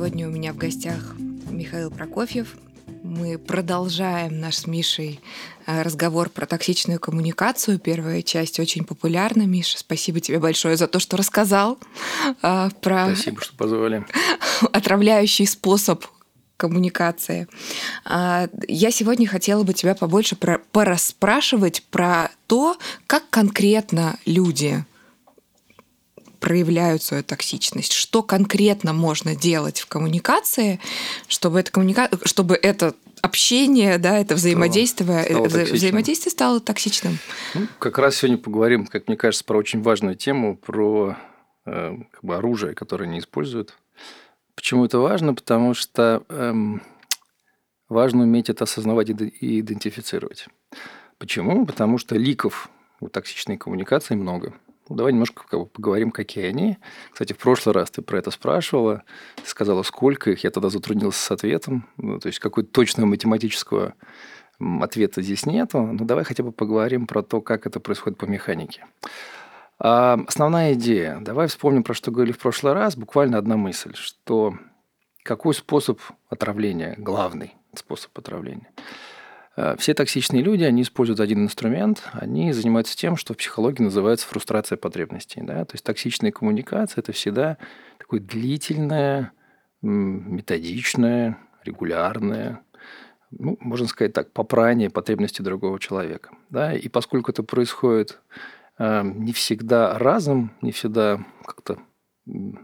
Сегодня у меня в гостях Михаил Прокофьев. Мы продолжаем наш с Мишей э, разговор про токсичную коммуникацию. Первая часть очень популярна. Миша, спасибо тебе большое за то, что рассказал э, про... Спасибо, что позвали. Отравляющий способ коммуникации. А, я сегодня хотела бы тебя побольше про, порасспрашивать про то, как конкретно люди проявляют свою токсичность, что конкретно можно делать в коммуникации, чтобы это, коммуника... чтобы это общение, да, это взаимодействие, стало, стало взаимодействие стало токсичным. Ну, как раз сегодня поговорим, как мне кажется, про очень важную тему, про э, как бы оружие, которое не используют. Почему это важно? Потому что эм, важно уметь это осознавать и идентифицировать. Почему? Потому что ликов у токсичной коммуникации много. Ну, давай немножко как бы, поговорим, какие они. Кстати, в прошлый раз ты про это спрашивала, ты сказала, сколько их, я тогда затруднился с ответом. Ну, то есть, какой-то точного математического ответа здесь нету. Но давай хотя бы поговорим про то, как это происходит по механике. А основная идея. Давай вспомним, про что говорили в прошлый раз. Буквально одна мысль, что какой способ отравления, главный способ отравления – все токсичные люди, они используют один инструмент, они занимаются тем, что в психологии называется фрустрация потребностей. Да? То есть токсичная коммуникация – это всегда такое длительное, методичное, регулярное, ну, можно сказать так, попрание потребностей другого человека. Да? И поскольку это происходит э, не всегда разом, не всегда как-то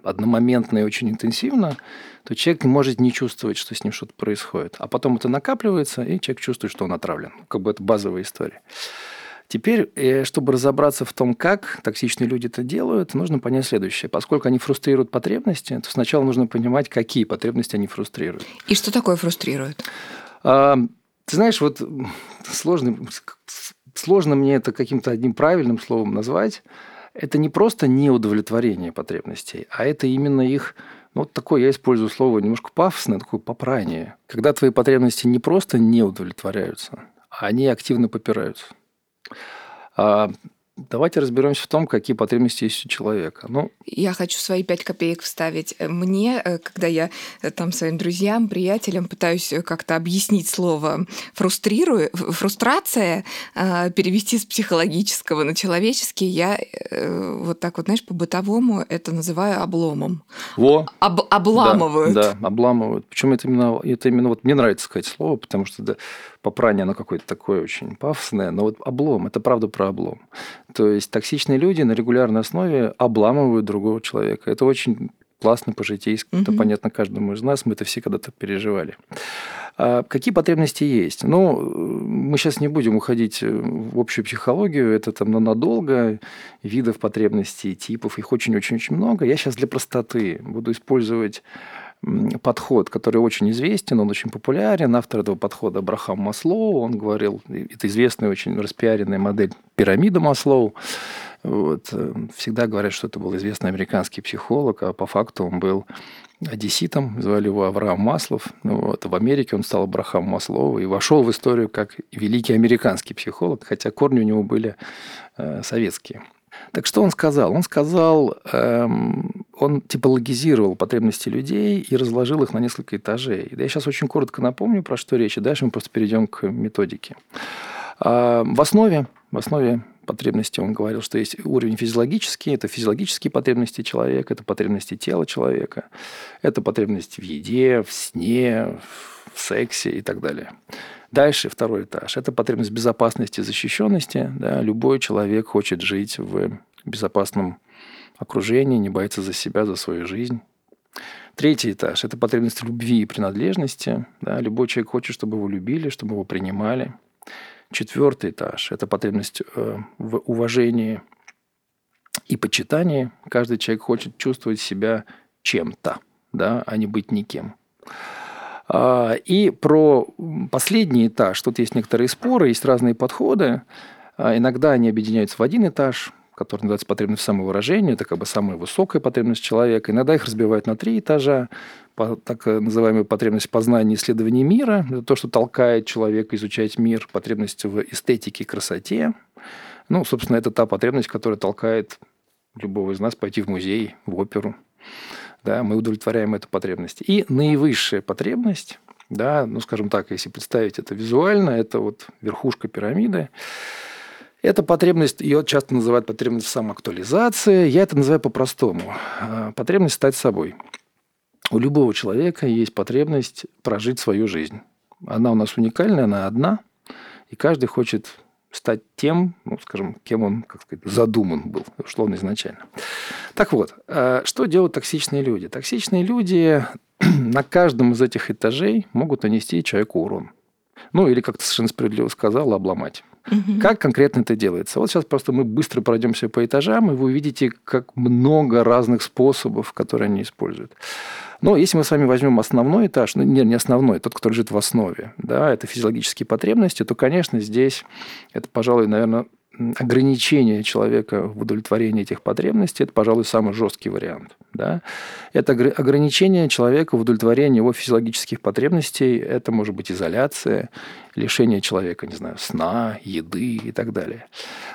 одномоментно и очень интенсивно, то человек может не чувствовать, что с ним что-то происходит. А потом это накапливается, и человек чувствует, что он отравлен. Как бы это базовая история. Теперь, э, чтобы разобраться в том, как токсичные люди это делают, нужно понять следующее. Поскольку они фрустрируют потребности, то сначала нужно понимать, какие потребности они фрустрируют. И что такое фрустрирует? А, ты знаешь, вот сложно, сложно мне это каким-то одним правильным словом назвать это не просто неудовлетворение потребностей, а это именно их, ну, вот такое, я использую слово немножко пафосное, такое попрание. Когда твои потребности не просто не удовлетворяются, а они активно попираются. А Давайте разберемся в том, какие потребности есть у человека. Ну, я хочу свои пять копеек вставить. Мне, э, когда я э, там своим друзьям, приятелям пытаюсь э, как-то объяснить слово фрустрирую, фрустрация, перевести с психологического на человеческий, я вот так вот, знаешь, по-бытовому это называю обломом. Во. Об, обламывают. Да, да, обламывают. Почему это именно, это именно вот мне нравится сказать слово, потому что да, попрание, оно какое-то такое очень пафосное, но вот облом, это правда про облом. То есть токсичные люди на регулярной основе обламывают другого человека. Это очень классно по-житейски, угу. это понятно каждому из нас, мы это все когда-то переживали. А какие потребности есть? Ну, мы сейчас не будем уходить в общую психологию, это там надолго, видов потребностей, типов, их очень-очень-очень много. Я сейчас для простоты буду использовать подход, который очень известен, он очень популярен. Автор этого подхода Абрахам Маслоу, он говорил, это известная очень распиаренная модель пирамида Маслоу. Вот. Э, всегда говорят, что это был известный американский психолог, а по факту он был одесситом, звали его Авраам Маслов. Вот. В Америке он стал Абрахам Маслоу и вошел в историю как великий американский психолог, хотя корни у него были э, советские. Так что он сказал? Он сказал, эм, он типологизировал потребности людей и разложил их на несколько этажей. Да я сейчас очень коротко напомню, про что речь, и дальше мы просто перейдем к методике. Э, в основе, в основе потребности он говорил, что есть уровень физиологический, это физиологические потребности человека, это потребности тела человека, это потребности в еде, в сне, в сексе и так далее. Дальше второй этаж. Это потребность безопасности, защищенности. Да, любой человек хочет жить в безопасном окружении, не боится за себя, за свою жизнь. Третий этаж – это потребность любви и принадлежности. Да, любой человек хочет, чтобы его любили, чтобы его принимали. Четвертый этаж – это потребность э, в уважении и почитании. Каждый человек хочет чувствовать себя чем-то, да, а не быть никем. А, и про последний этаж. Тут есть некоторые споры, есть разные подходы. А, иногда они объединяются в один этаж, который называется потребность самовыражения. Это как бы самая высокая потребность человека. Иногда их разбивают на три этажа. Так называемая потребность познания и исследования мира. Это то, что толкает человека изучать мир. Потребность в эстетике красоте. Ну, собственно, это та потребность, которая толкает любого из нас пойти в музей, в оперу, да, мы удовлетворяем эту потребность. И наивысшая потребность, да, ну, скажем так, если представить это визуально, это вот верхушка пирамиды, это потребность, ее часто называют потребность самоактуализации, я это называю по-простому. А, потребность стать собой. У любого человека есть потребность прожить свою жизнь. Она у нас уникальная, она одна, и каждый хочет стать тем, ну, скажем, кем он, как сказать, задуман был, условно, изначально. Так вот, а, что делают токсичные люди? Токсичные люди на каждом из этих этажей могут нанести человеку урон. Ну, или, как ты совершенно справедливо сказал, обломать. Угу. Как конкретно это делается? Вот сейчас просто мы быстро пройдемся по этажам, и вы увидите, как много разных способов, которые они используют. Но если мы с вами возьмем основной этаж, ну, не, не основной, тот, который лежит в основе, да, это физиологические потребности, то, конечно, здесь это, пожалуй, наверное, ограничение человека в удовлетворении этих потребностей, это, пожалуй, самый жесткий вариант. Да? Это ограничение человека в удовлетворении его физиологических потребностей, это может быть изоляция, лишение человека, не знаю, сна, еды и так далее.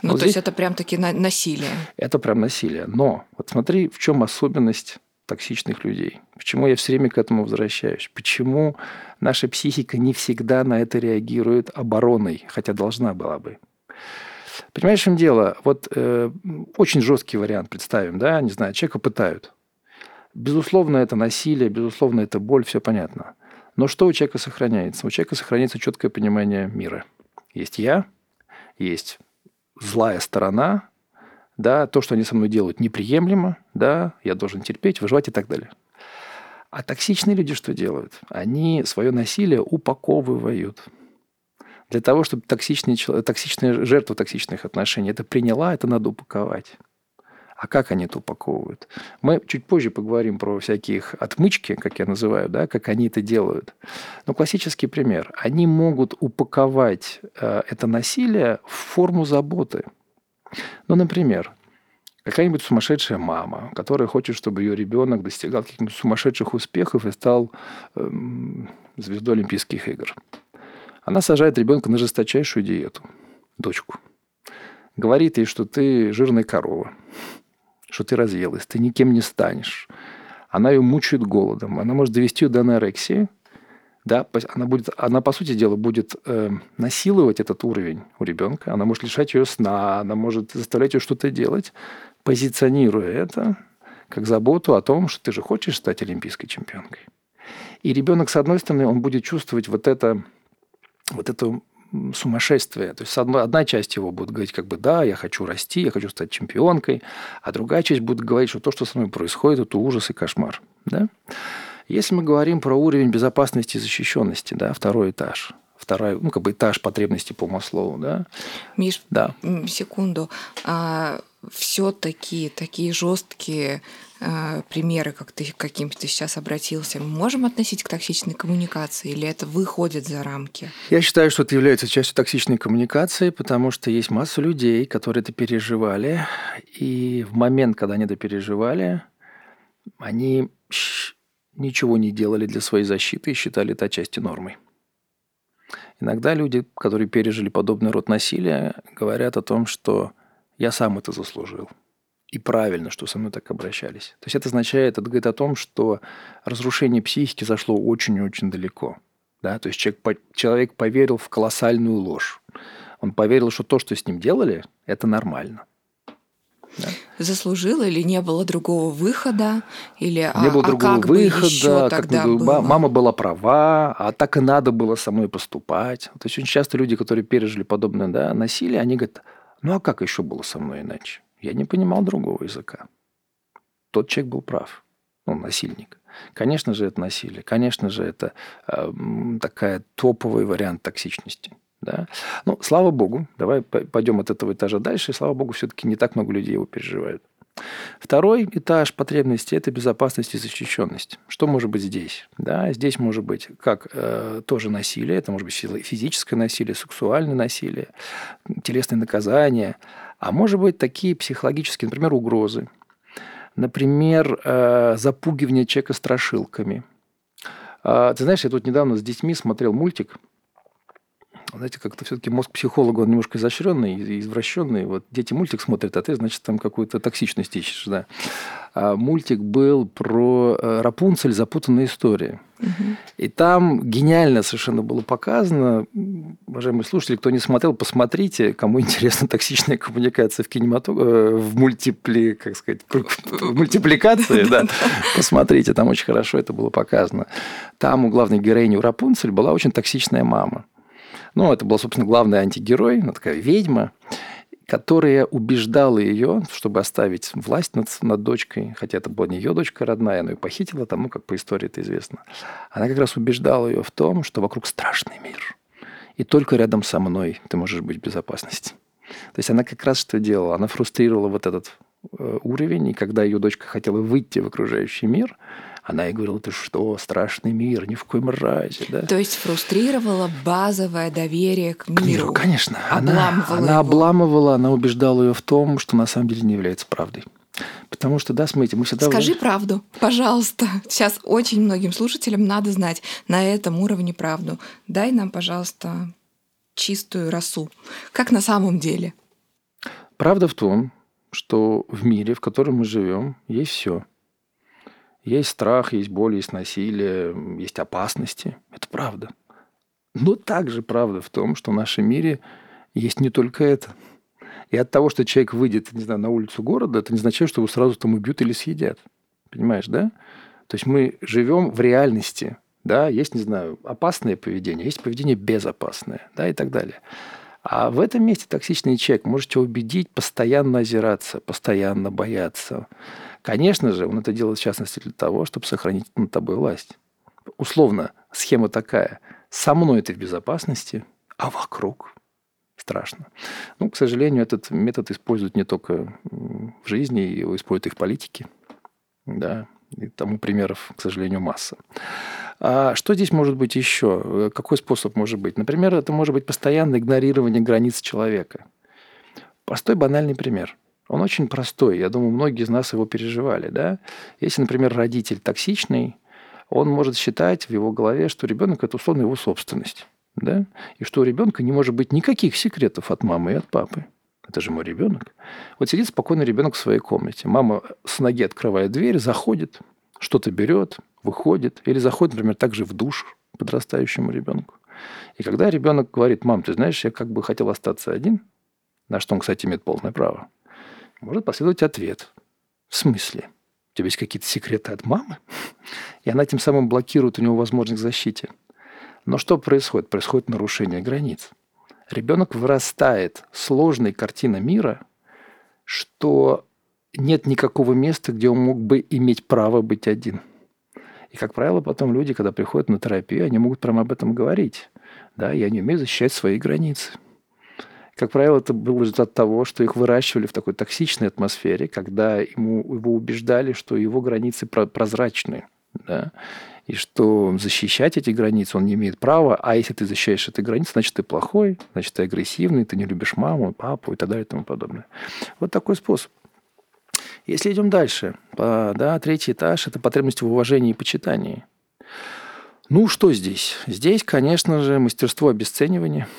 Ну, Но то здесь... есть это прям таки насилие. Это прям насилие. Но вот смотри, в чем особенность токсичных людей. Почему я все время к этому возвращаюсь? Почему наша психика не всегда на это реагирует обороной, хотя должна была бы? Понимаешь, в чем дело? Вот э, очень жесткий вариант представим, да, не знаю, человека пытают. Безусловно, это насилие, безусловно, это боль, все понятно. Но что у человека сохраняется? У человека сохраняется четкое понимание мира. Есть я, есть злая сторона, да, то, что они со мной делают, неприемлемо, да, я должен терпеть, выживать и так далее. А токсичные люди что делают? Они свое насилие упаковывают – для того, чтобы токсичный, токсичная жертва токсичных отношений это приняла, это надо упаковать. А как они это упаковывают? Мы чуть позже поговорим про всякие отмычки, как я называю, да, как они это делают. Но классический пример. Они могут упаковать э, это насилие в форму заботы. Ну, например, какая-нибудь сумасшедшая мама, которая хочет, чтобы ее ребенок достигал каких-нибудь сумасшедших успехов и стал э, звездой Олимпийских игр. Она сажает ребенка на жесточайшую диету, дочку. Говорит ей, что ты жирная корова, что ты разъелась, ты никем не станешь. Она ее мучает голодом. Она может довести ее до анорексии. Да, она, будет, она, по сути дела, будет э, насиловать этот уровень у ребенка. Она может лишать ее сна, она может заставлять ее что-то делать, позиционируя это как заботу о том, что ты же хочешь стать олимпийской чемпионкой. И ребенок, с одной стороны, он будет чувствовать вот это вот это сумасшествие. То есть одна, одна часть его будет говорить, как бы, да, я хочу расти, я хочу стать чемпионкой, а другая часть будет говорить, что то, что со мной происходит, это ужас и кошмар. Да? Если мы говорим про уровень безопасности и защищенности, да, второй этаж, второй, ну, как бы этаж потребностей по Маслоу, да. Миш, да. секунду. А, все-таки такие жесткие примеры, как ты каким ты сейчас обратился, мы можем относить к токсичной коммуникации или это выходит за рамки? Я считаю, что это является частью токсичной коммуникации, потому что есть масса людей, которые это переживали, и в момент, когда они это переживали, они ничего не делали для своей защиты и считали это отчасти нормой. Иногда люди, которые пережили подобный род насилия, говорят о том, что я сам это заслужил – и правильно, что со мной так обращались. То есть это означает, это говорит о том, что разрушение психики зашло очень-очень далеко. Да? То есть человек, человек поверил в колоссальную ложь. Он поверил, что то, что с ним делали, это нормально. Да. Заслужил или не было другого выхода? Или, не а, было а другого как выхода, бы как тогда было? мама была права, а так и надо было со мной поступать. То есть очень часто люди, которые пережили подобное да, насилие, они говорят, ну а как еще было со мной иначе? Я не понимал другого языка. Тот человек был прав. Он насильник. Конечно же, это насилие. Конечно же, это э, такая топовый вариант токсичности. Да? Ну, слава богу, давай пойдем от этого этажа дальше. слава богу, все-таки не так много людей его переживают. Второй этаж потребности – это безопасность и защищенность. Что может быть здесь? Да, здесь может быть как э, тоже насилие, это может быть физическое насилие, сексуальное насилие, телесное наказание, а может быть такие психологические, например, угрозы, например, э, запугивание человека страшилками. Э, ты знаешь, я тут недавно с детьми смотрел мультик, знаете, как-то все-таки мозг психолога, он немножко изощренный и извращенный. Вот дети мультик смотрят, а ты, значит, там какую-то токсичность ищешь, да. А мультик был про э, Рапунцель «Запутанная история». И там гениально совершенно было показано, уважаемые слушатели, кто не смотрел, посмотрите, кому интересна токсичная коммуникация в кинематографе, э, в мультипли, как сказать, в мультипликации, да, посмотрите, там очень хорошо это было показано. Там у главной героини у Рапунцель была очень токсичная мама. Ну, это был, собственно, главный антигерой, она такая ведьма, которая убеждала ее, чтобы оставить власть над, над дочкой, хотя это была не ее дочка родная, она ее похитила, там, ну, как по истории это известно. Она как раз убеждала ее в том, что вокруг страшный мир. И только рядом со мной ты можешь быть в безопасности. То есть она как раз что делала? Она фрустрировала вот этот э, уровень, и когда ее дочка хотела выйти в окружающий мир – она ей говорила, ты что, страшный мир, ни в коем разе. Да? То есть фрустрировала базовое доверие к миру. К миру, конечно. Она, она обламывала, она убеждала ее в том, что на самом деле не является правдой. Потому что, да, смотрите, мы всегда... Скажи правду, пожалуйста. Сейчас очень многим слушателям надо знать на этом уровне правду. Дай нам, пожалуйста, чистую росу. Как на самом деле? Правда в том, что в мире, в котором мы живем, есть все. Есть страх, есть боль, есть насилие, есть опасности. Это правда. Но также правда в том, что в нашем мире есть не только это. И от того, что человек выйдет, не знаю, на улицу города, это не означает, что его сразу там убьют или съедят. Понимаешь, да? То есть мы живем в реальности. Да, есть, не знаю, опасное поведение, есть поведение безопасное, да, и так далее. А в этом месте токсичный человек может тебя убедить постоянно озираться, постоянно бояться, Конечно же, он это делает в частности для того, чтобы сохранить над тобой власть. Условно, схема такая. Со мной ты в безопасности, а вокруг страшно. Ну, к сожалению, этот метод используют не только в жизни, его используют и в политике. Да, и тому примеров, к сожалению, масса. А что здесь может быть еще? Какой способ может быть? Например, это может быть постоянное игнорирование границ человека. Простой банальный пример. Он очень простой. Я думаю, многие из нас его переживали. Да? Если, например, родитель токсичный, он может считать в его голове, что ребенок – это условно его собственность. Да? И что у ребенка не может быть никаких секретов от мамы и от папы. Это же мой ребенок. Вот сидит спокойно ребенок в своей комнате. Мама с ноги открывает дверь, заходит, что-то берет, выходит. Или заходит, например, также в душ подрастающему ребенку. И когда ребенок говорит, мам, ты знаешь, я как бы хотел остаться один, на что он, кстати, имеет полное право, может последовать ответ. В смысле? У тебя есть какие-то секреты от мамы? И она тем самым блокирует у него возможность защите. Но что происходит? Происходит нарушение границ. Ребенок вырастает сложной картина мира, что нет никакого места, где он мог бы иметь право быть один. И, как правило, потом люди, когда приходят на терапию, они могут прямо об этом говорить. Да, я не умею защищать свои границы. Как правило, это был результат того, что их выращивали в такой токсичной атмосфере, когда ему, его убеждали, что его границы прозрачны. Да? и что защищать эти границы он не имеет права, а если ты защищаешь эти границы, значит, ты плохой, значит, ты агрессивный, ты не любишь маму, папу и так далее и тому подобное. Вот такой способ. Если идем дальше, да, третий этаж – это потребность в уважении и почитании. Ну, что здесь? Здесь, конечно же, мастерство обесценивания –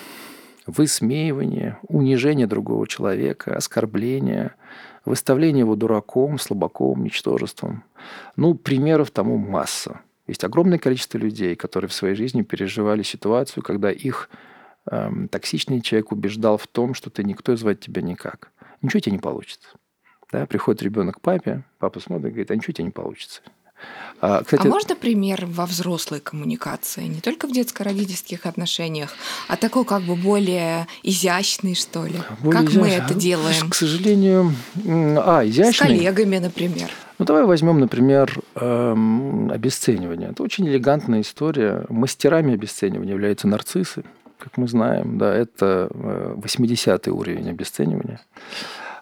высмеивание, унижение другого человека, оскорбление, выставление его дураком, слабаком, ничтожеством. Ну, примеров тому масса. Есть огромное количество людей, которые в своей жизни переживали ситуацию, когда их эм, токсичный человек убеждал в том, что ты никто звать тебя никак. Ничего тебе не получится. Да, приходит ребенок к папе, папа смотрит и говорит, а ничего тебе не получится. А, кстати, а можно пример во взрослой коммуникации, не только в детско-родительских отношениях, а такой как бы более изящный, что ли? Более как изящный. мы это делаем? К сожалению, а, изящный. С коллегами, например. Ну, давай возьмем, например, эм, обесценивание. Это очень элегантная история. Мастерами обесценивания являются нарциссы, как мы знаем. Да, это 80-й э, уровень обесценивания.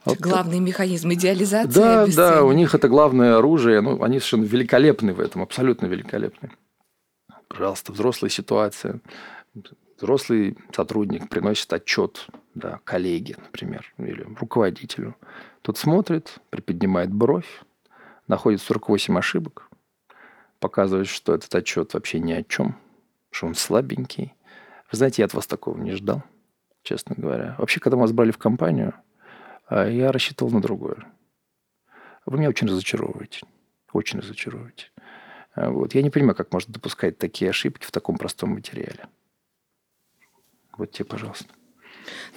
Главный механизм идеализации. Да, да, у них это главное оружие. Ну, они совершенно великолепны в этом, абсолютно великолепны. Пожалуйста, взрослая ситуация. Взрослый сотрудник приносит отчет да, коллеге, например, или руководителю. Тот смотрит, приподнимает бровь, находит 48 ошибок, показывает, что этот отчет вообще ни о чем, что он слабенький, Вы знаете, я от вас такого не ждал, честно говоря. Вообще, когда мы вас брали в компанию, а, я рассчитывал на другое. Вы меня очень разочаровываете. Очень разочаровываете. А, вот. Я не понимаю, как можно допускать такие ошибки в таком простом материале. Вот тебе, пожалуйста.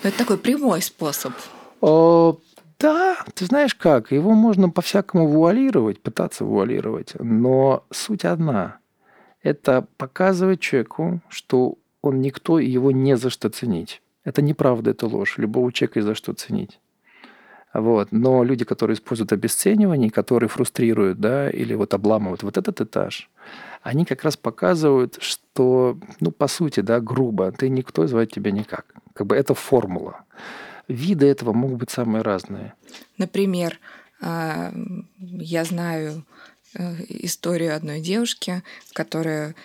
Но это такой прямой способ. О, да, ты знаешь как, его можно по-всякому вуалировать, пытаться вуалировать, но суть одна. Это показывать человеку, что он никто, и его не за что ценить. Это неправда, это ложь. Любого человека есть за что ценить. Вот. Но люди, которые используют обесценивание, которые фрустрируют, да, или вот обламывают вот этот этаж, они как раз показывают, что, ну, по сути, да, грубо, ты никто, звать тебя никак. Как бы это формула. Виды этого могут быть самые разные. Например, а, я знаю э, историю одной девушки, которая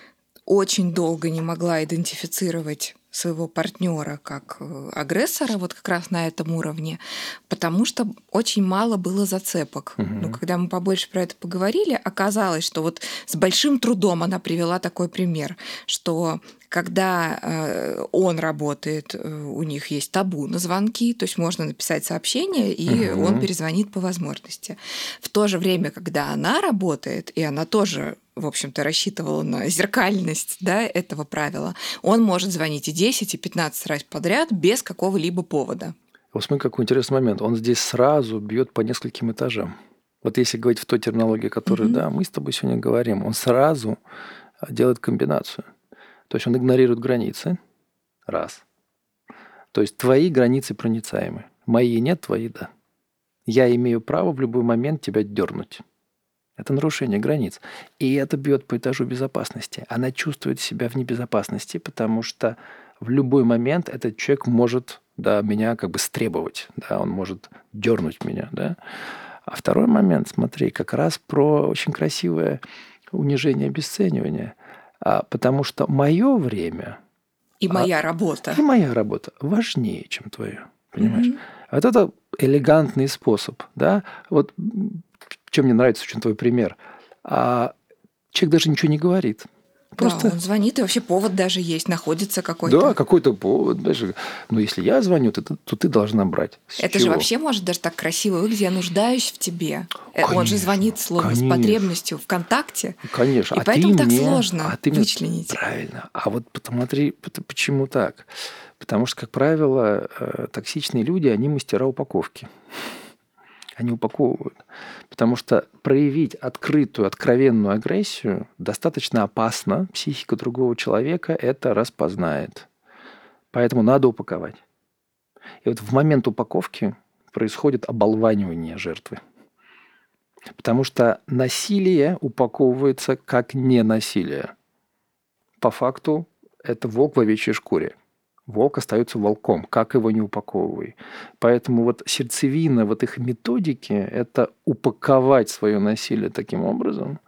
очень долго не могла идентифицировать своего партнера как э, агрессора вот как раз на этом уровне, потому что очень мало было зацепок. Угу. Ну, когда мы побольше про это поговорили, оказалось, что вот с большим трудом она привела такой пример, что когда э, он работает, э, у них есть табу на звонки, то есть можно написать сообщение, и угу. он перезвонит по возможности. В то же время, когда она работает, и она тоже в общем-то, рассчитывала на зеркальность да, этого правила, он может звонить и 10, и 15 раз подряд без какого-либо повода. Вот смотри, какой интересный момент. Он здесь сразу бьет по нескольким этажам. Вот если говорить в той терминологии, которую, mm-hmm. да, мы с тобой сегодня говорим, он сразу а, делает комбинацию. То есть он игнорирует границы. Раз. То есть твои границы проницаемы. Мои нет, твои да. Я имею право в любой момент тебя дернуть. Это нарушение границ. И это бьет по этажу безопасности. Она чувствует себя в небезопасности, потому что в любой момент этот человек может да, меня как бы стребовать, да, он может дернуть меня. Да. А второй момент, смотри, как раз про очень красивое унижение, обесценивание. А, потому что мое время... И моя а, работа. И моя работа важнее, чем твое. Понимаешь? Mm-hmm. Вот это элегантный способ. Да? Вот чем мне нравится очень твой пример. А человек даже ничего не говорит. Просто... Да, он звонит, и вообще повод даже есть, находится какой-то. Да, какой-то повод даже. Но если я звоню, то, то ты должна брать. С Это чего? же вообще может даже так красиво выглядеть. Я нуждаюсь в тебе. Конечно, э, он же звонит словно конечно. с потребностью ВКонтакте. Конечно. И а поэтому так мне, сложно а ты вычленить. Мне, правильно. А вот посмотри, почему так? Потому что, как правило, э, токсичные люди, они мастера упаковки они упаковывают. Потому что проявить открытую, откровенную агрессию достаточно опасно. Психика другого человека это распознает. Поэтому надо упаковать. И вот в момент упаковки происходит оболванивание жертвы. Потому что насилие упаковывается как ненасилие. По факту это волк в овечьей шкуре волк остается волком, как его не упаковывай. Поэтому вот сердцевина вот их методики – это упаковать свое насилие таким образом,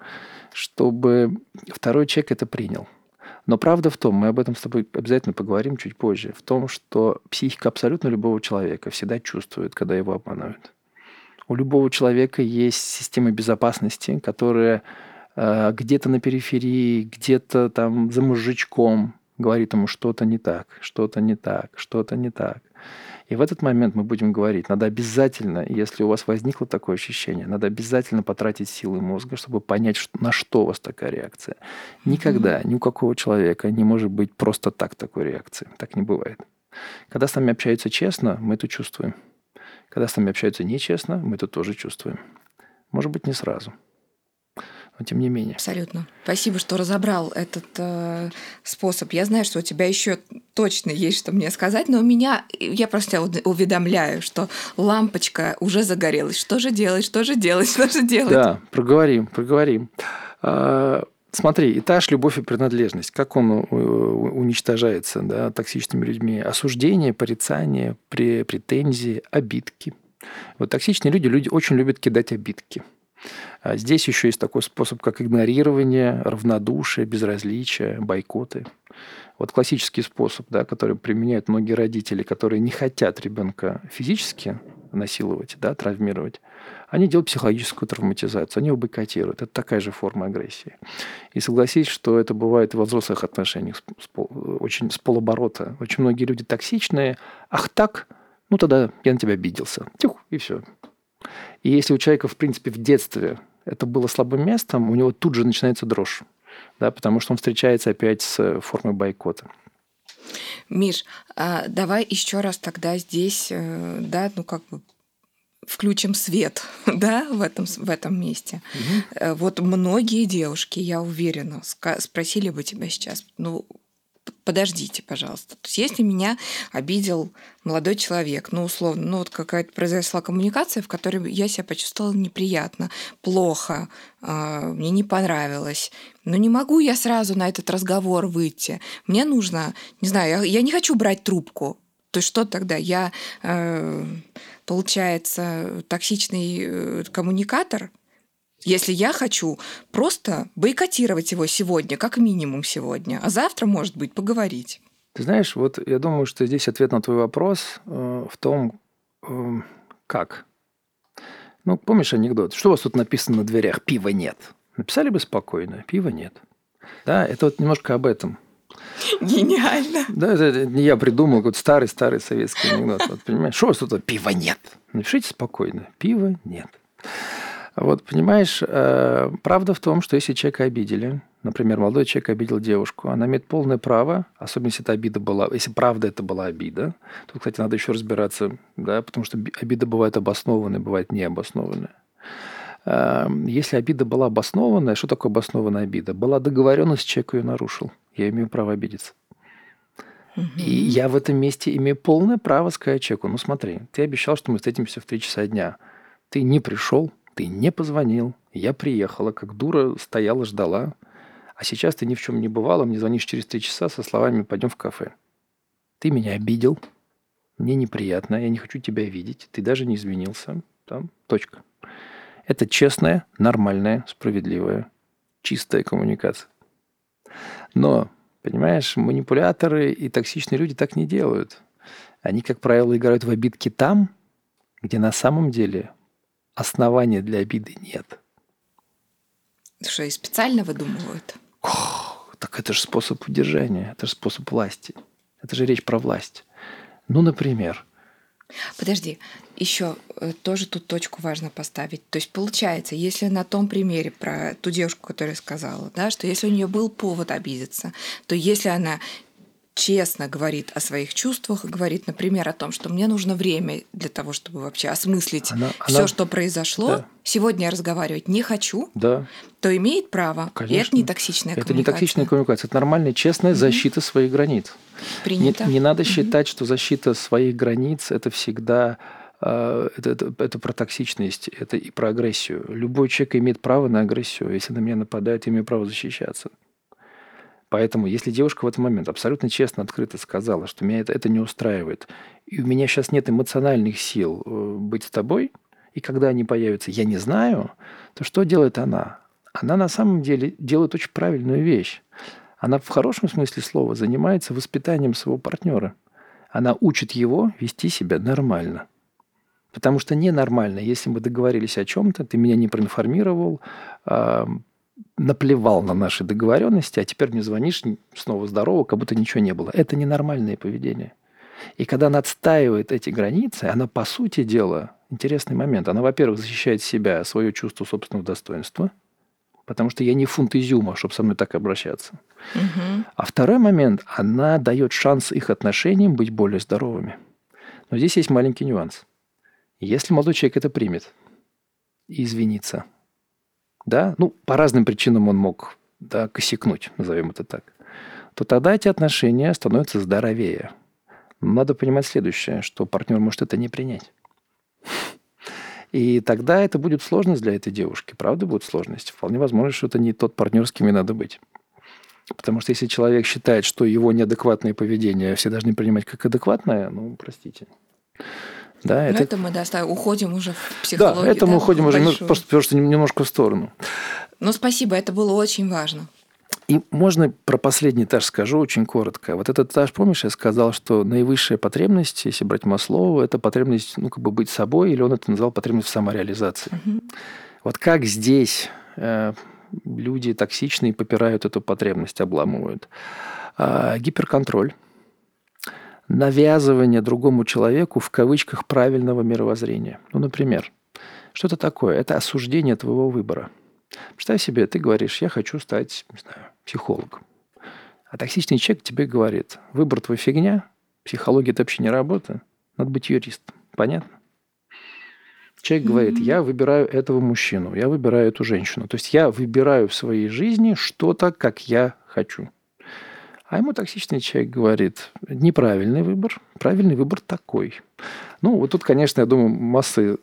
чтобы второй человек это принял. Но правда в том, мы об этом с тобой обязательно поговорим чуть позже, в том, что психика абсолютно любого человека всегда чувствует, когда его обманывают. У любого человека есть система безопасности, которая э, где-то на периферии, где-то там за мужичком, говорит ему что-то не так, что-то не так, что-то не так. И в этот момент мы будем говорить, надо обязательно, если у вас возникло такое ощущение, надо обязательно потратить силы мозга, чтобы понять, на что у вас такая реакция. Никогда, ни у какого человека не может быть просто так такой реакции. Так не бывает. Когда с нами общаются честно, мы это чувствуем. Когда с нами общаются нечестно, мы это тоже чувствуем. Может быть, не сразу но тем не менее. Абсолютно. Спасибо, что разобрал этот э, способ. Я знаю, что у тебя еще точно есть что мне сказать, но у меня, я просто уведомляю, что лампочка уже загорелась. Что же делать, что же делать, что же делать? Да, проговорим, проговорим. А, смотри, этаж любовь и принадлежность. Как он э, уничтожается да, токсичными людьми? Осуждение, порицание, претензии, обидки. Вот токсичные люди, люди очень любят кидать обидки. А здесь еще есть такой способ, как игнорирование, равнодушие, безразличие, бойкоты. Вот классический способ, да, который применяют многие родители, которые не хотят ребенка физически насиловать, да, травмировать. Они делают психологическую травматизацию, они его бойкотируют. Это такая же форма агрессии. И согласись, что это бывает во взрослых отношениях с, с, очень с полоборота. Очень многие люди токсичные. Ах так? Ну тогда я на тебя обиделся. Тюх, и все. И если у человека, в принципе, в детстве это было слабым местом, у него тут же начинается дрожь. Да, потому что он встречается опять с формой бойкота. Миш, а давай еще раз тогда здесь, э, да, ну как бы включим свет, да, в этом, в этом месте. Угу. Вот многие девушки, я уверена, спросили бы тебя сейчас, ну, подождите, пожалуйста. То есть, если меня обидел молодой человек, ну, условно, ну, вот какая-то произошла коммуникация, в которой я себя почувствовала неприятно, плохо, э, мне не понравилось, но не могу я сразу на этот разговор выйти. Мне нужно, не знаю, я, я не хочу брать трубку. То есть что тогда? Я, э, получается, токсичный э, коммуникатор, если я хочу просто бойкотировать его сегодня, как минимум сегодня, а завтра, может быть, поговорить. Ты знаешь, вот я думаю, что здесь ответ на твой вопрос э, в том, э, как. Ну, помнишь анекдот? Что у вас тут написано на дверях? Пива нет. Написали бы спокойно, пива нет. Да, это вот немножко об этом. Гениально. Да, это не я придумал, вот старый-старый советский анекдот. Вот, понимаешь, что у вас тут пива нет? Напишите спокойно, пива нет. Вот, понимаешь, э, правда в том, что если человека обидели, например, молодой человек обидел девушку, она имеет полное право, особенно если это обида была, если правда это была обида, тут, кстати, надо еще разбираться, да, потому что обида бывает обоснованная, бывает необоснованная. Э, если обида была обоснованная, что такое обоснованная обида? Была договоренность, человек ее нарушил. Я имею право обидеться. И я в этом месте имею полное право сказать человеку, ну смотри, ты обещал, что мы встретимся в 3 часа дня. Ты не пришел, ты не позвонил, я приехала, как дура стояла, ждала. А сейчас ты ни в чем не бывала, мне звонишь через три часа со словами «пойдем в кафе». Ты меня обидел, мне неприятно, я не хочу тебя видеть, ты даже не извинился. Там, точка. Это честная, нормальная, справедливая, чистая коммуникация. Но, понимаешь, манипуляторы и токсичные люди так не делают. Они, как правило, играют в обидки там, где на самом деле основания для обиды нет. Что, и специально выдумывают? Ох, так это же способ удержания, это же способ власти. Это же речь про власть. Ну, например. Подожди, еще э, тоже тут точку важно поставить. То есть получается, если на том примере про ту девушку, которая сказала, да, что если у нее был повод обидеться, то если она честно говорит о своих чувствах, говорит, например, о том, что мне нужно время для того, чтобы вообще осмыслить она, все, она... что произошло. Да. Сегодня я разговаривать не хочу, да. то имеет право. Конечно. И это не токсичная это коммуникация. Это не токсичная коммуникация, это нормальная, честная mm-hmm. защита своих границ. Принято. Не, не надо mm-hmm. считать, что защита своих границ это всегда а, это, это, это про токсичность, это и про агрессию. Любой человек имеет право на агрессию. Если на меня нападает, я имею право защищаться. Поэтому, если девушка в этот момент абсолютно честно, открыто сказала, что меня это, это не устраивает, и у меня сейчас нет эмоциональных сил э, быть с тобой, и когда они появятся, я не знаю, то что делает она? Она на самом деле делает очень правильную вещь. Она в хорошем смысле слова занимается воспитанием своего партнера. Она учит его вести себя нормально. Потому что ненормально, если мы договорились о чем-то, ты меня не проинформировал, наплевал на наши договоренности, а теперь мне звонишь снова здорово, как будто ничего не было. Это ненормальное поведение. И когда она отстаивает эти границы, она, по сути дела, интересный момент. Она, во-первых, защищает себя, свое чувство собственного достоинства, потому что я не фунт изюма, чтобы со мной так обращаться. Угу. А второй момент, она дает шанс их отношениям быть более здоровыми. Но здесь есть маленький нюанс. Если молодой человек это примет и извинится – да, ну, по разным причинам он мог да, косякнуть, назовем это так, то тогда эти отношения становятся здоровее. Надо понимать следующее, что партнер может это не принять. И тогда это будет сложность для этой девушки. Правда, будет сложность. Вполне возможно, что это не тот партнер, с кем ей надо быть. Потому что если человек считает, что его неадекватное поведение все должны принимать как адекватное, ну, простите. Да, это... это мы да, уходим уже в психологию. Да, это мы уходим уже ну, просто, просто немножко в сторону. Ну, спасибо, это было очень важно. И можно про последний этаж скажу очень коротко. Вот этот этаж, помнишь, я сказал, что наивысшая потребность, если брать Маслоу, это потребность, ну, как бы быть собой, или он это назвал потребность в самореализации. Угу. Вот как здесь э, люди токсичные попирают эту потребность, обламывают. А, гиперконтроль навязывание другому человеку в кавычках правильного мировоззрения. Ну, например, что это такое? Это осуждение твоего выбора. Представь себе, ты говоришь, я хочу стать, не знаю, психологом. А токсичный человек тебе говорит, выбор твой фигня, психология это вообще не работа, надо быть юристом. Понятно? Человек mm-hmm. говорит, я выбираю этого мужчину, я выбираю эту женщину. То есть я выбираю в своей жизни что-то, как я хочу. А ему токсичный человек говорит, неправильный выбор, правильный выбор такой. Ну, вот тут, конечно, я думаю, массы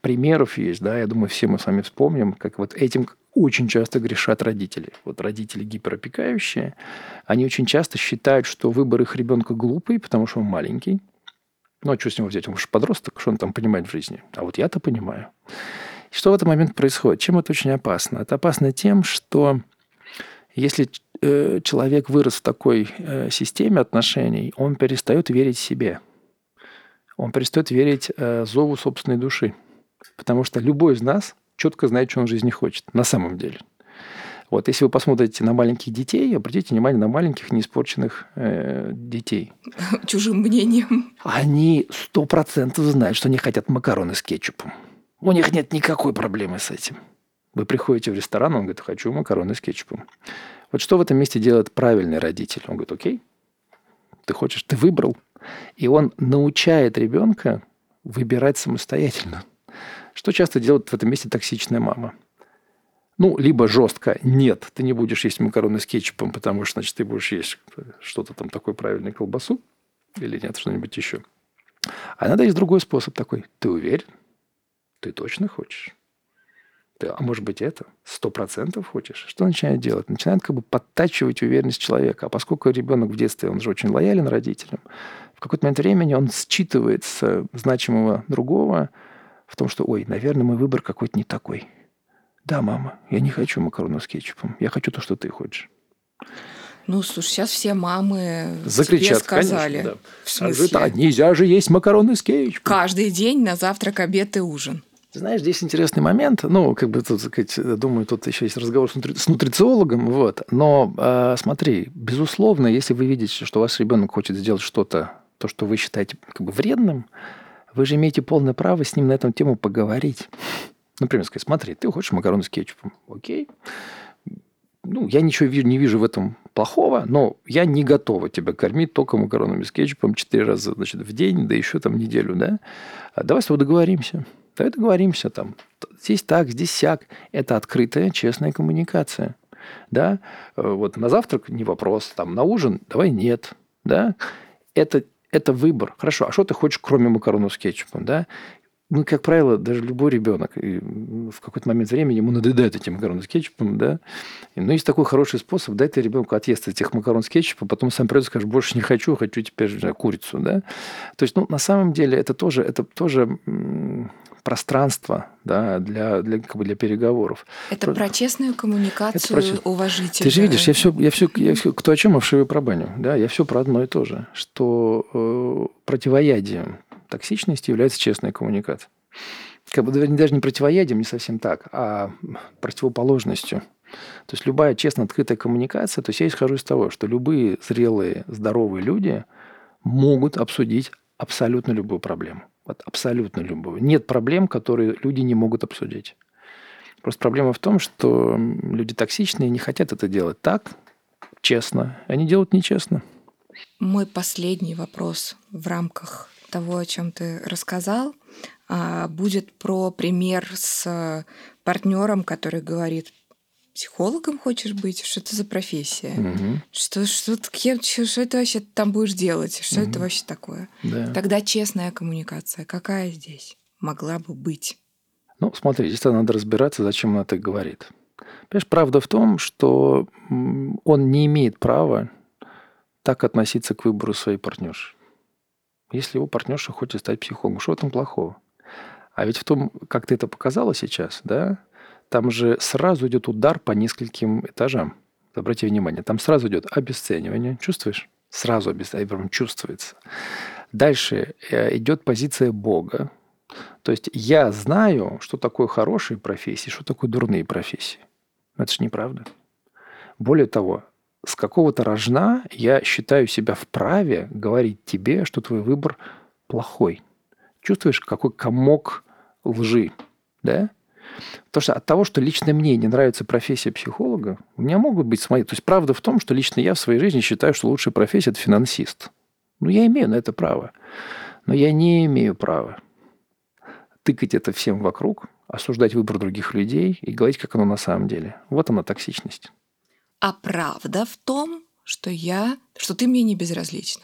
примеров есть, да, я думаю, все мы с вами вспомним, как вот этим очень часто грешат родители. Вот родители гиперопекающие, они очень часто считают, что выбор их ребенка глупый, потому что он маленький. Ну, а что с него взять? Он же подросток, что он там понимает в жизни? А вот я-то понимаю. Что в этот момент происходит? Чем это очень опасно? Это опасно тем, что если человек вырос в такой э, системе отношений, он перестает верить себе. Он перестает верить э, зову собственной души. Потому что любой из нас четко знает, что он в жизни хочет. На самом деле. Вот если вы посмотрите на маленьких детей, обратите внимание на маленьких неиспорченных э, детей. Чужим мнением. Они сто процентов знают, что они хотят макароны с кетчупом. У них нет никакой проблемы с этим. Вы приходите в ресторан, он говорит, хочу макароны с кетчупом. Вот что в этом месте делает правильный родитель? Он говорит, окей, ты хочешь, ты выбрал. И он научает ребенка выбирать самостоятельно. Что часто делает в этом месте токсичная мама? Ну, либо жестко, нет, ты не будешь есть макароны с кетчупом, потому что, значит, ты будешь есть что-то там такое правильное, колбасу, или нет, что-нибудь еще. А надо есть другой способ такой. Ты уверен? Ты точно хочешь? Ты, а может быть это? Сто процентов хочешь? Что начинает делать? Начинает как бы подтачивать уверенность человека. А поскольку ребенок в детстве, он же очень лоялен родителям, в какой-то момент времени он считывает с значимого другого в том, что, ой, наверное, мой выбор какой-то не такой. Да, мама, я не хочу макарону с кетчупом. Я хочу то, что ты хочешь. Ну, слушай, сейчас все мамы Закричат, тебе сказали. Конечно, да. В смысле? А, нельзя же есть макароны с кетчупом. Каждый день на завтрак, обед и ужин. Знаешь, здесь интересный момент. Ну, как бы тут, сказать, думаю, тут еще есть разговор с, нутри... с нутрициологом. Вот. Но э, смотри, безусловно, если вы видите, что ваш ребенок хочет сделать что-то, то, что вы считаете как бы вредным, вы же имеете полное право с ним на эту тему поговорить. Например, сказать, смотри, ты хочешь макароны с кетчупом. Окей. Ну, я ничего не вижу в этом плохого, но я не готова тебя кормить только макаронами с кетчупом четыре раза значит, в день, да еще там неделю, да? А давай с тобой договоримся давай договоримся там. Здесь так, здесь сяк. Это открытая, честная коммуникация. Да? Э, вот на завтрак не вопрос, там на ужин давай нет. Да? Это, это выбор. Хорошо, а что ты хочешь, кроме макаронов с кетчупом? Да? Ну, как правило, даже любой ребенок в какой-то момент времени ему надоедает эти макароны с кетчупом, да. Но есть такой хороший способ, дай ты ребенку отъест этих макарон с кетчупом, потом сам придет и скажет, больше не хочу, хочу теперь знаю, курицу, да. То есть, ну, на самом деле, это тоже, это тоже пространство да, для, для, как бы для переговоров. Это Просто... про честную коммуникацию, это про... уважительную. Ты же видишь, я все, я все, я все, кто о чем, а вшивы про баню. Да, я все про одно и то же, что э, противоядием токсичности является честная коммуникация. Как бы даже не противоядием, не совсем так, а противоположностью. То есть любая честно открытая коммуникация, то есть я исхожу из того, что любые зрелые, здоровые люди могут обсудить абсолютно любую проблему. Вот абсолютно любую. Нет проблем, которые люди не могут обсудить. Просто проблема в том, что люди токсичные не хотят это делать так, честно. Они делают нечестно. Мой последний вопрос в рамках того, о чем ты рассказал, а, будет про пример с партнером, который говорит, психологом хочешь быть? Что это за профессия? Угу. Что, что, кем, что, что это вообще там будешь делать? Что угу. это вообще такое? Да. Тогда честная коммуникация. Какая здесь могла бы быть? Ну, смотри, здесь надо разбираться, зачем он это говорит. Понимаешь, правда в том, что он не имеет права так относиться к выбору своей партнерши. Если его партнерша хочет стать психологом, что в этом плохого? А ведь в том, как ты это показала сейчас, да, там же сразу идет удар по нескольким этажам. обрати внимание, там сразу идет обесценивание, чувствуешь? Сразу обесценивание, чувствуется. Дальше э, идет позиция Бога. То есть я знаю, что такое хорошие профессии, что такое дурные профессии. Это же неправда. Более того, с какого-то рожна я считаю себя вправе говорить тебе, что твой выбор плохой. Чувствуешь, какой комок лжи, да? Потому что от того, что лично мне не нравится профессия психолога, у меня могут быть свои... То есть правда в том, что лично я в своей жизни считаю, что лучшая профессия – это финансист. Ну, я имею на это право. Но я не имею права тыкать это всем вокруг, осуждать выбор других людей и говорить, как оно на самом деле. Вот она токсичность. А правда в том, что я, что ты мне не безразлична.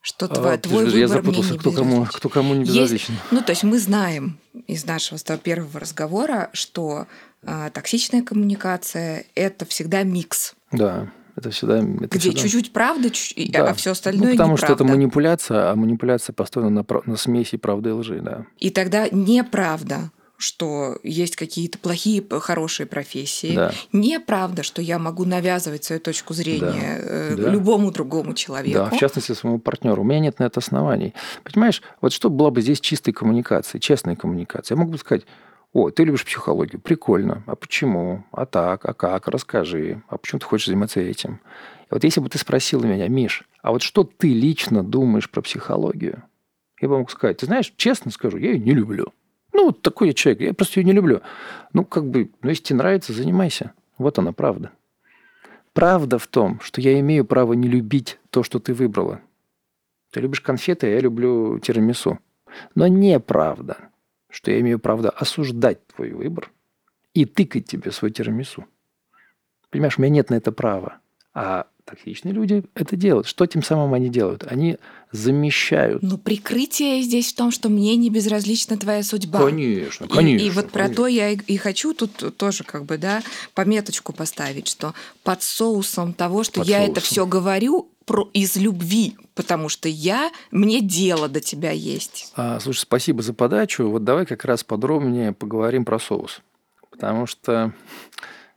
Что а, твой, твой выбор я запутался, мне кто кому, кто кому не безразличен. Есть, ну, то есть мы знаем из нашего с тобой первого разговора, что э, токсичная коммуникация – это всегда микс. Да. Это всегда... Это Где всегда... чуть-чуть правда, чуть... да. а все остальное ну, потому неправда. что это манипуляция, а манипуляция построена на, на смеси правды и лжи, да. И тогда неправда что есть какие-то плохие, хорошие профессии. Да. Неправда, что я могу навязывать свою точку зрения да. Э, да. любому другому человеку. Да, в частности, своему партнеру. У меня нет на это оснований. Понимаешь, вот что было бы здесь чистой коммуникации, честной коммуникации? Я мог бы сказать, о, ты любишь психологию, прикольно. А почему? А так, а как? Расскажи. А почему ты хочешь заниматься этим? И вот если бы ты спросил меня, Миш, а вот что ты лично думаешь про психологию? Я бы мог сказать, ты знаешь, честно скажу, я ее не люблю. Ну, вот такой я человек, я просто ее не люблю. Ну, как бы, ну, если тебе нравится, занимайся. Вот она правда. Правда в том, что я имею право не любить то, что ты выбрала. Ты любишь конфеты, а я люблю тирамису. Но неправда что я имею право осуждать твой выбор и тыкать тебе свой тирамису. Понимаешь, у меня нет на это права. А токсичные люди это делают. Что тем самым они делают? Они замещают. Ну, прикрытие здесь в том, что мне не безразлична твоя судьба. Конечно, конечно. И, и вот конечно. про то я и, и хочу тут тоже как бы, да, пометочку поставить, что под соусом того, что под я соусом. это все говорю про, из любви, потому что я, мне дело до тебя есть. А, слушай, спасибо за подачу. Вот давай как раз подробнее поговорим про соус. Потому что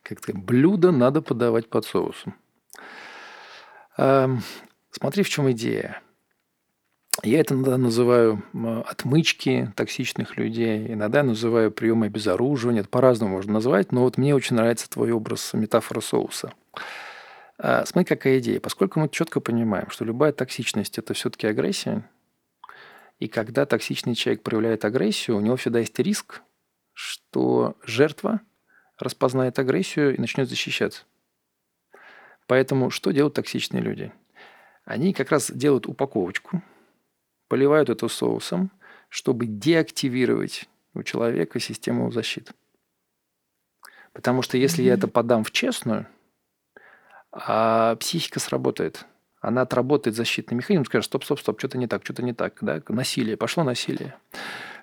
как-то блюдо надо подавать под соусом. Смотри, в чем идея. Я это иногда называю отмычки токсичных людей, иногда называю приемы обезоруживания. Это по-разному можно назвать, но вот мне очень нравится твой образ метафора соуса. А, смотри, какая идея. Поскольку мы четко понимаем, что любая токсичность – это все-таки агрессия, и когда токсичный человек проявляет агрессию, у него всегда есть риск, что жертва распознает агрессию и начнет защищаться. Поэтому что делают токсичные люди? Они как раз делают упаковочку, поливают это соусом, чтобы деактивировать у человека систему защиты. Потому что если mm-hmm. я это подам в честную, а психика сработает. Она отработает защитный механизм, скажет, стоп, стоп, стоп, что-то не так, что-то не так. Да? Насилие, пошло насилие.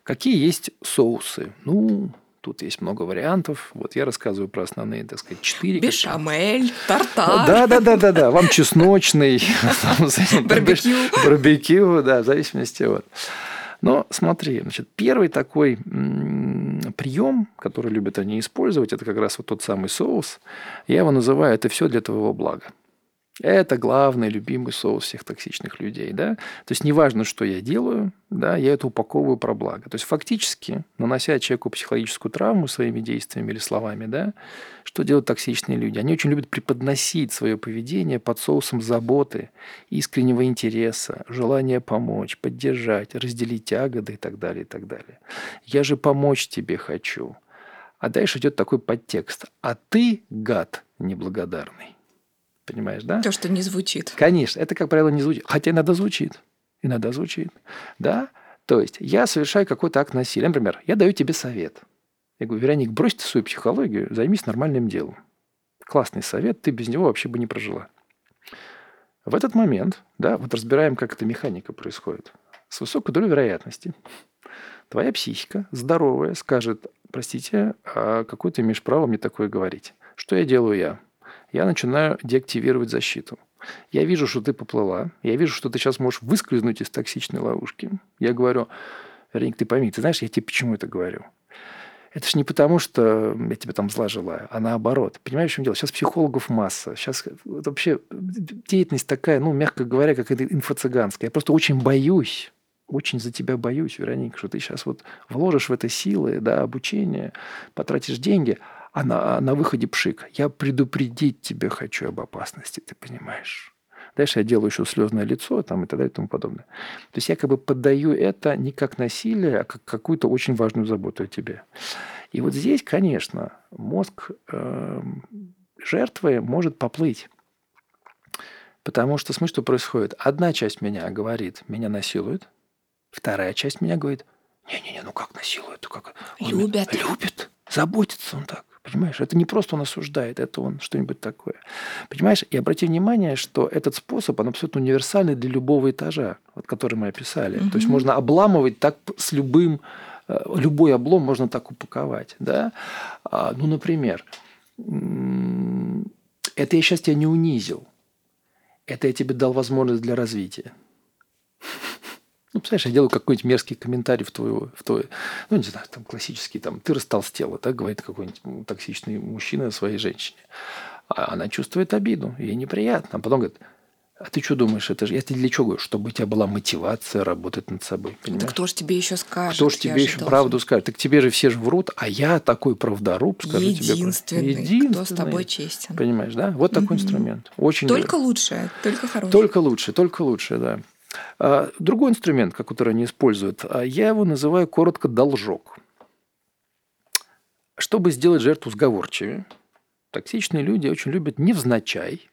Какие есть соусы? Ну, Тут есть много вариантов. Вот я рассказываю про основные, так сказать, четыре. Бешамель, тартар. Да, да, да, да, да. Вам чесночный, барбекю. Барбекю, да, в зависимости от. Но смотри, значит, первый такой прием, который любят они использовать, это как раз вот тот самый соус. Я его называю «это все для твоего блага». Это главный любимый соус всех токсичных людей. Да? То есть неважно, что я делаю, да, я это упаковываю про благо. То есть фактически, нанося человеку психологическую травму своими действиями или словами, да, что делают токсичные люди? Они очень любят преподносить свое поведение под соусом заботы, искреннего интереса, желания помочь, поддержать, разделить тяготы и так далее, и так далее. Я же помочь тебе хочу. А дальше идет такой подтекст. А ты, гад, неблагодарный. Понимаешь, да? То, что не звучит. Конечно, это, как правило, не звучит. Хотя иногда звучит. Иногда звучит. Да? То есть я совершаю какой-то акт насилия. Например, я даю тебе совет. Я говорю, Вероник, брось ты свою психологию, займись нормальным делом. Классный совет, ты без него вообще бы не прожила. В этот момент, да, вот разбираем, как эта механика происходит. С высокой долей вероятности твоя психика, здоровая, скажет, простите, а какое ты имеешь право мне такое говорить? Что я делаю я? Я начинаю деактивировать защиту. Я вижу, что ты поплыла, я вижу, что ты сейчас можешь выскользнуть из токсичной ловушки. Я говорю, Верник, ты пойми, ты знаешь, я тебе почему это говорю? Это же не потому, что я тебе там зла желаю, а наоборот. Понимаешь, в чем дело? Сейчас психологов масса. Сейчас вообще деятельность такая, ну, мягко говоря, как это инфо-цыганская. Я просто очень боюсь, очень за тебя боюсь, Вероника, что ты сейчас вот вложишь в это силы, да, обучение, потратишь деньги, а на, а на выходе пшик. Я предупредить тебя хочу об опасности, ты понимаешь? Дальше я делаю еще слезное лицо там, и так далее и тому подобное. То есть я как бы поддаю это не как насилие, а как какую-то очень важную заботу о тебе. И вот здесь, конечно, мозг э, жертвы может поплыть. Потому что смотри, что происходит. Одна часть меня говорит, меня насилуют. Вторая часть меня говорит, не-не-не, ну как насилуют? Как? Он любят. Любит. Заботится он так. Понимаешь, это не просто он осуждает, это он что-нибудь такое. Понимаешь, и обрати внимание, что этот способ, он абсолютно универсальный для любого этажа, вот, который мы описали. Угу. То есть можно обламывать так с любым, э, любой облом можно так упаковать. Да? А, ну, например, это я сейчас тебя не унизил. Это я тебе дал возможность для развития. Ну, представляешь, я делаю какой-нибудь мерзкий комментарий в твою, в твой, ну, не знаю, там классический, там, ты растолстела, так говорит какой-нибудь токсичный мужчина своей женщине. А она чувствует обиду, ей неприятно. А потом говорит, а ты что думаешь, это же я тебе для чего говорю? Чтобы у тебя была мотивация работать над собой. Понимаешь? Да кто же тебе еще скажет? Кто же тебе еще должен... правду скажет? Так тебе же все же врут, а я такой правдоруб, скажу Единственный, тебе. Единственный, кто с тобой честен. Понимаешь, да? Вот такой угу. инструмент. Очень только лучше, только хороший. Только лучше, только лучше, да. А, другой инструмент, который они используют, а, я его называю коротко «должок». Чтобы сделать жертву сговорчивее, токсичные люди очень любят невзначай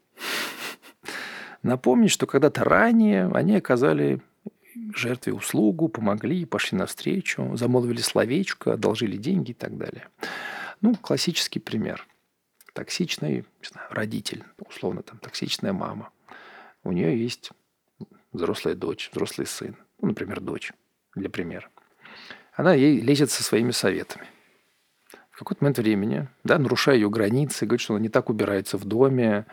напомнить, что когда-то ранее они оказали жертве услугу, помогли, пошли навстречу, замолвили словечко, одолжили деньги и так далее. Ну, классический пример. Токсичный не знаю, родитель, условно там токсичная мама. У нее есть взрослая дочь, взрослый сын, ну, например, дочь, для примера, она ей лезет со своими советами. В какой-то момент времени, да, нарушая ее границы, говорит, что она не так убирается в доме,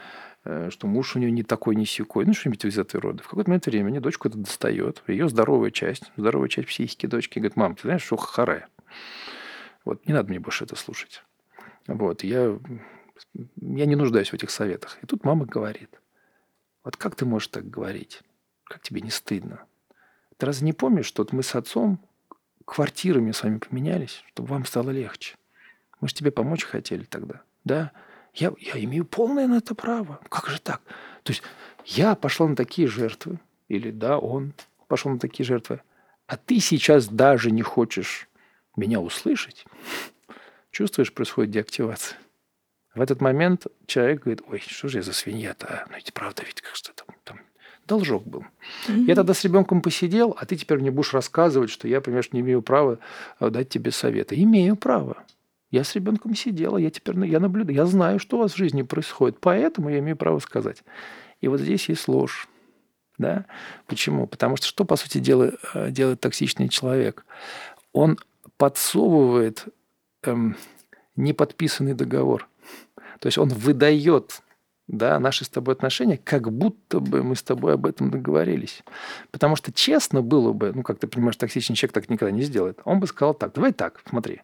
э, что муж у нее не такой, не сякой, ну, что-нибудь из этой рода. В какой-то момент времени дочку это достает, ее здоровая часть, здоровая часть психики дочки говорит, мам, ты знаешь, что харе? Вот, не надо мне больше это слушать. Вот, я, я не нуждаюсь в этих советах. И тут мама говорит, вот как ты можешь так говорить? Как тебе не стыдно? Ты разве не помнишь, что мы с отцом квартирами с вами поменялись, чтобы вам стало легче? Мы же тебе помочь хотели тогда. Да? Я, я имею полное на это право. Как же так? То есть я пошла на такие жертвы, или да, он пошел на такие жертвы, а ты сейчас даже не хочешь меня услышать, чувствуешь, происходит деактивация. В этот момент человек говорит, ой, что же я за свинья-то, а? ну ведь правда, ведь как что там должок был. Mm-hmm. Я тогда с ребенком посидел, а ты теперь мне будешь рассказывать, что я, понимаешь, не имею права э, дать тебе советы. Имею право. Я с ребенком сидела, я теперь я наблюдаю, я знаю, что у вас в жизни происходит, поэтому я имею право сказать. И вот здесь есть ложь. Да? Почему? Потому что что, по сути дела, э, делает токсичный человек? Он подсовывает эм, неподписанный договор. То есть он выдает да, наши с тобой отношения, как будто бы мы с тобой об этом договорились. Потому что честно было бы, ну, как ты понимаешь, токсичный человек так никогда не сделает. Он бы сказал так, давай так, смотри.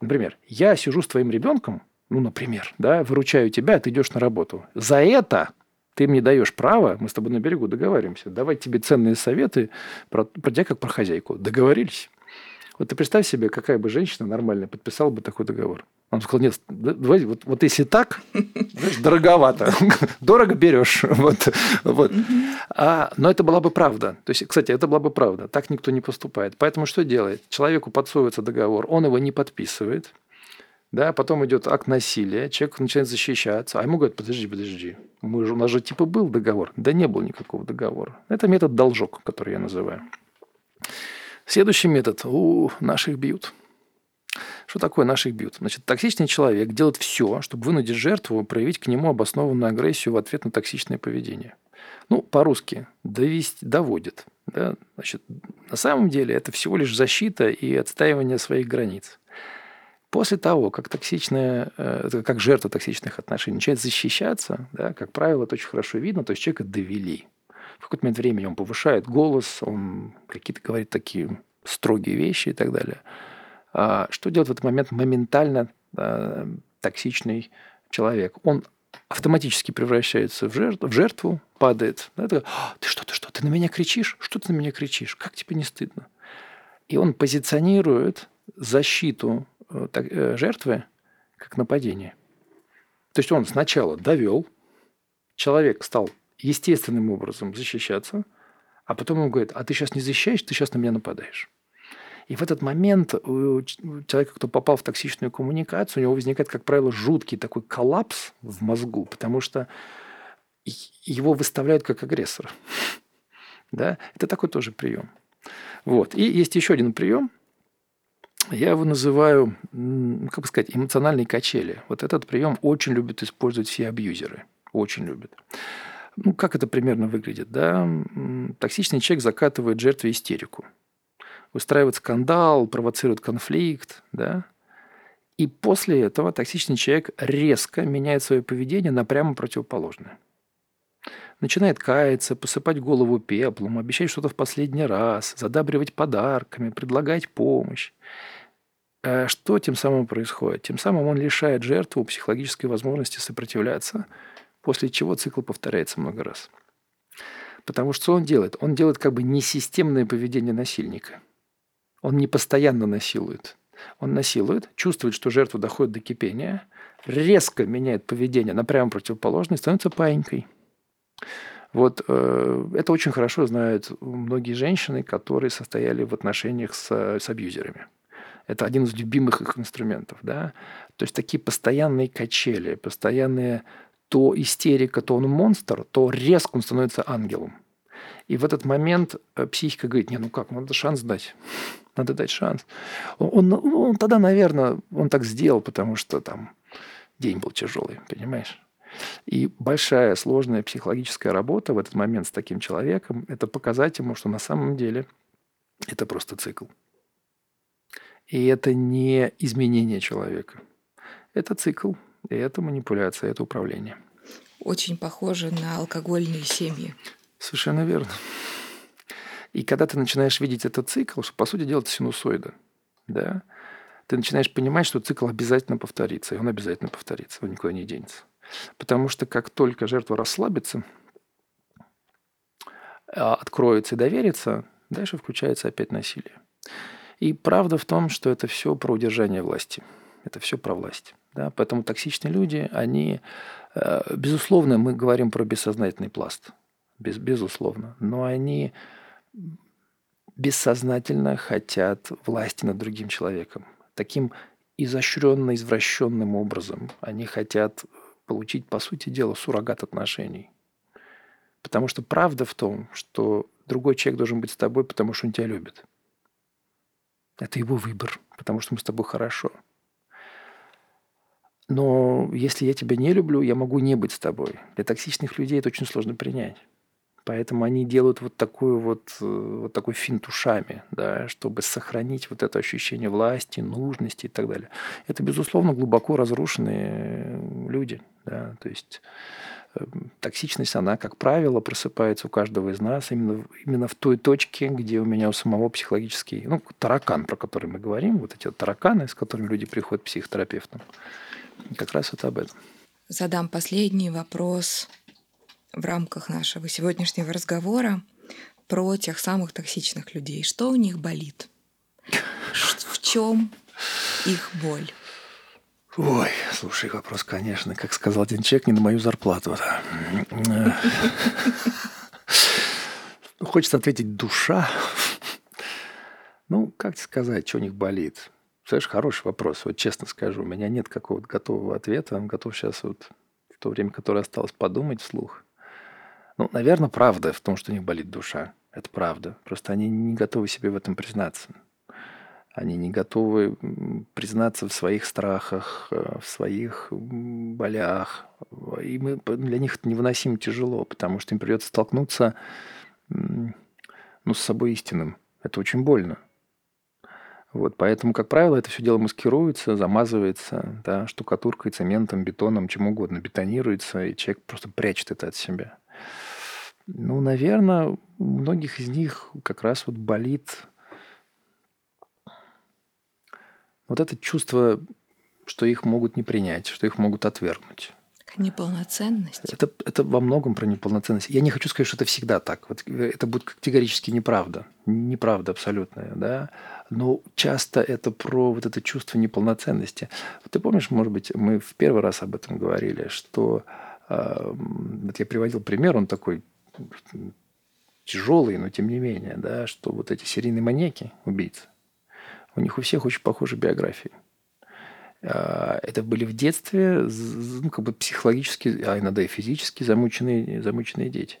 Например, я сижу с твоим ребенком, ну, например, да, выручаю тебя, ты идешь на работу. За это ты мне даешь право, мы с тобой на берегу договариваемся, давать тебе ценные советы про, про тебя как про хозяйку. Договорились? Вот ты представь себе, какая бы женщина нормальная подписала бы такой договор. Он сказал, нет, давай, вот, вот если так, знаешь, дороговато, дорого берешь. Вот, вот. А, но это была бы правда. То есть, кстати, это была бы правда. Так никто не поступает. Поэтому что делает? Человеку подсовывается договор, он его не подписывает, да, потом идет акт насилия, человек начинает защищаться, а ему говорят, подожди, подожди, мы же, у нас же типа был договор. Да не было никакого договора. Это метод должок, который я называю. Следующий метод. У наших бьют. Что такое наших бьют? Значит, токсичный человек делает все, чтобы вынудить жертву проявить к нему обоснованную агрессию в ответ на токсичное поведение. Ну, по-русски, довести, доводит. Да? Значит, на самом деле это всего лишь защита и отстаивание своих границ. После того, как токсичная, э, как жертва токсичных отношений начинает защищаться, да, как правило, это очень хорошо видно, то есть человека довели в какой-то момент времени он повышает голос, он какие-то говорит такие строгие вещи и так далее. А, что делает в этот момент моментально а, токсичный человек? Он автоматически превращается в жертву, в жертву падает. Да, ты, ты что, ты что, ты на меня кричишь? Что ты на меня кричишь? Как тебе не стыдно? И он позиционирует защиту э, э, жертвы как нападение. То есть он сначала довел, человек стал естественным образом защищаться, а потом он говорит, а ты сейчас не защищаешь, ты сейчас на меня нападаешь. И в этот момент у человека, кто попал в токсичную коммуникацию, у него возникает, как правило, жуткий такой коллапс в мозгу, потому что его выставляют как агрессора. Да? Это такой тоже прием. Вот. И есть еще один прием. Я его называю, как бы сказать, эмоциональные качели. Вот этот прием очень любят использовать все абьюзеры. Очень любят. Ну, как это примерно выглядит? Да? Токсичный человек закатывает жертве истерику. Устраивает скандал, провоцирует конфликт. Да? И после этого токсичный человек резко меняет свое поведение на прямо противоположное. Начинает каяться, посыпать голову пеплом, обещать что-то в последний раз, задабривать подарками, предлагать помощь. А что тем самым происходит? Тем самым он лишает жертву психологической возможности сопротивляться – после чего цикл повторяется много раз. Потому что он делает? Он делает как бы несистемное поведение насильника. Он не постоянно насилует. Он насилует, чувствует, что жертва доходит до кипения, резко меняет поведение на прямо противоположное, становится паинькой. Вот э, это очень хорошо знают многие женщины, которые состояли в отношениях с, с абьюзерами. Это один из любимых их инструментов. Да? То есть такие постоянные качели, постоянные то истерика, то он монстр, то резко он становится ангелом. И в этот момент э, психика говорит, не, ну как, надо шанс дать. Надо дать шанс. Он, он, он тогда, наверное, он так сделал, потому что там день был тяжелый, понимаешь? И большая сложная психологическая работа в этот момент с таким человеком – это показать ему, что на самом деле это просто цикл. И это не изменение человека. Это цикл, и это манипуляция, это управление. Очень похоже на алкогольные семьи. Совершенно верно. И когда ты начинаешь видеть этот цикл, что, по сути дела, это синусоида, да, ты начинаешь понимать, что цикл обязательно повторится, и он обязательно повторится, он никуда не денется. Потому что как только жертва расслабится, а, откроется и доверится, дальше включается опять насилие. И правда в том, что это все про удержание власти. Это все про власть. Да? Поэтому токсичные люди, они, э, безусловно, мы говорим про бессознательный пласт, без, безусловно, но они бессознательно хотят власти над другим человеком. Таким изощренно извращенным образом они хотят получить, по сути дела, суррогат отношений. Потому что правда в том, что другой человек должен быть с тобой, потому что он тебя любит. Это его выбор, потому что мы с тобой хорошо. Но если я тебя не люблю, я могу не быть с тобой. Для токсичных людей это очень сложно принять. Поэтому они делают вот такую вот, э, вот такой финт ушами, да, чтобы сохранить вот это ощущение власти, нужности и так далее. Это, безусловно, глубоко разрушенные люди. Да, то есть э, токсичность, она, как правило, просыпается у каждого из нас именно, именно в той точке, где у меня у самого психологический, ну, таракан, про который мы говорим, вот эти тараканы, с которыми люди приходят к психотерапевтам. Как раз это об этом. Задам последний вопрос в рамках нашего сегодняшнего разговора про тех самых токсичных людей. Что у них болит? В чем их боль? Ой, слушай, вопрос, конечно, как сказал один человек, не на мою зарплату. Хочется ответить душа. Ну, как сказать, что у них болит? Знаешь, хороший вопрос. Вот честно скажу, у меня нет какого-то готового ответа. Готов сейчас вот в то время, которое осталось, подумать вслух. Ну, наверное, правда в том, что у них болит душа. Это правда. Просто они не готовы себе в этом признаться. Они не готовы признаться в своих страхах, э, в своих болях. И мы, для них это невыносимо тяжело, потому что им придется столкнуться ну, с собой истинным. Это очень больно. Вот, поэтому, как правило, это все дело маскируется, замазывается, да, штукатуркой, цементом, бетоном, чем угодно, бетонируется, и человек просто прячет это от себя. Ну, наверное, у многих из них как раз вот болит Вот это чувство, что их могут не принять, что их могут отвергнуть. Неполноценность. Это, это во многом про неполноценность. Я не хочу сказать, что это всегда так. Вот это будет категорически неправда. Неправда абсолютная, да. Но часто это про вот это чувство неполноценности. Ты помнишь, может быть, мы в первый раз об этом говорили, что э, вот я приводил пример, он такой тяжелый, но тем не менее, да, что вот эти серийные маньяки, убийцы, у них у всех очень похожие биографии. А, это были в детстве ну, как бы психологически, а иногда и физически замученные, замученные дети.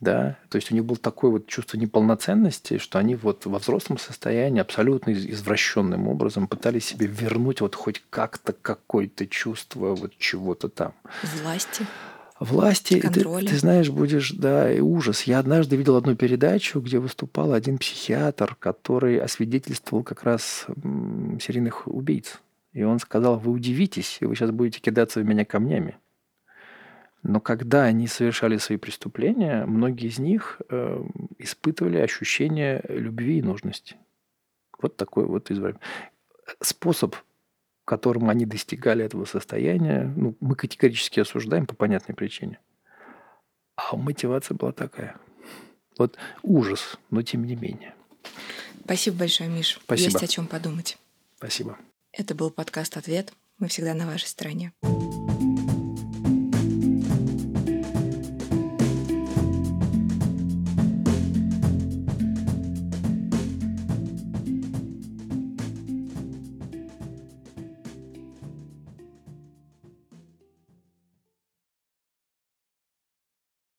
Да? То есть у них было такое вот чувство неполноценности, что они вот во взрослом состоянии абсолютно извращенным образом пытались себе вернуть вот хоть как-то какое-то чувство вот чего-то там. Власти. Власти, ты, ты знаешь, будешь, да, и ужас. Я однажды видел одну передачу, где выступал один психиатр, который освидетельствовал как раз серийных убийц. И он сказал, вы удивитесь, и вы сейчас будете кидаться в меня камнями. Но когда они совершали свои преступления, многие из них э, испытывали ощущение любви и нужности. Вот такой вот извращение. Способ, которым они достигали этого состояния, ну, мы категорически осуждаем по понятной причине. А мотивация была такая. Вот ужас, но тем не менее. Спасибо большое, Миш. Спасибо. Есть о чем подумать. Спасибо. Это был подкаст «Ответ». Мы всегда на вашей стороне.